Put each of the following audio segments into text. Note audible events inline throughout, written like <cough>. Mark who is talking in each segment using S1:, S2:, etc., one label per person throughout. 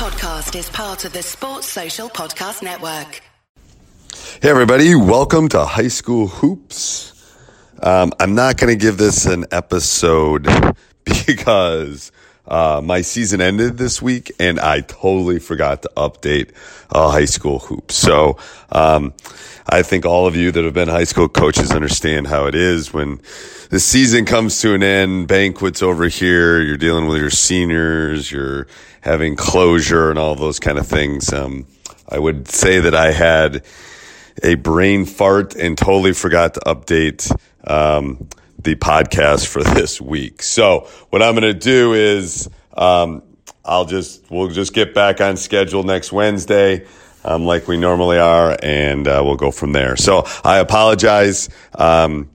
S1: podcast is part of the Sports Social Podcast Network.
S2: Hey, everybody, welcome to High School Hoops. Um, I'm not going to give this an episode <laughs> because uh, my season ended this week and I totally forgot to update uh, high school hoops. So um, I think all of you that have been high school coaches understand how it is when the season comes to an end, banquets over here, you're dealing with your seniors, you're having closure and all those kind of things. Um, I would say that I had a brain fart and totally forgot to update um, the podcast for <laughs> this week. So what I'm going to do is um, I'll just we'll just get back on schedule next Wednesday. Um, like we normally are, and uh, we'll go from there. So I apologize. Um,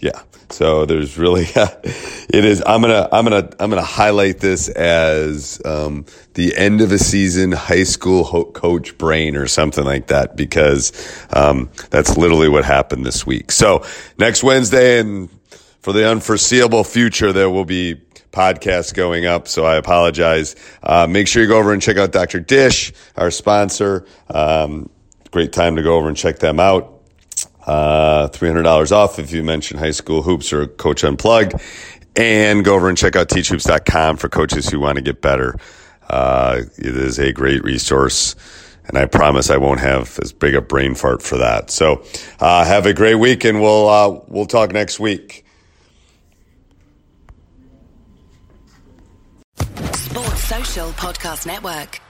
S2: yeah. So there's really, <laughs> it is. I'm gonna, I'm gonna, I'm gonna highlight this as um, the end of a season high school ho- coach brain or something like that because um, that's literally what happened this week. So next Wednesday and for the unforeseeable future, there will be podcasts going up. So I apologize. Uh, make sure you go over and check out Dr. Dish, our sponsor. Um, great time to go over and check them out. Uh, $300 off if you mention high school hoops or coach unplugged and go over and check out teachhoops.com for coaches who want to get better. Uh, it is a great resource and I promise I won't have as big a brain fart for that. So, uh, have a great week and we'll, uh, we'll talk next week.
S1: Sports Social Podcast Network.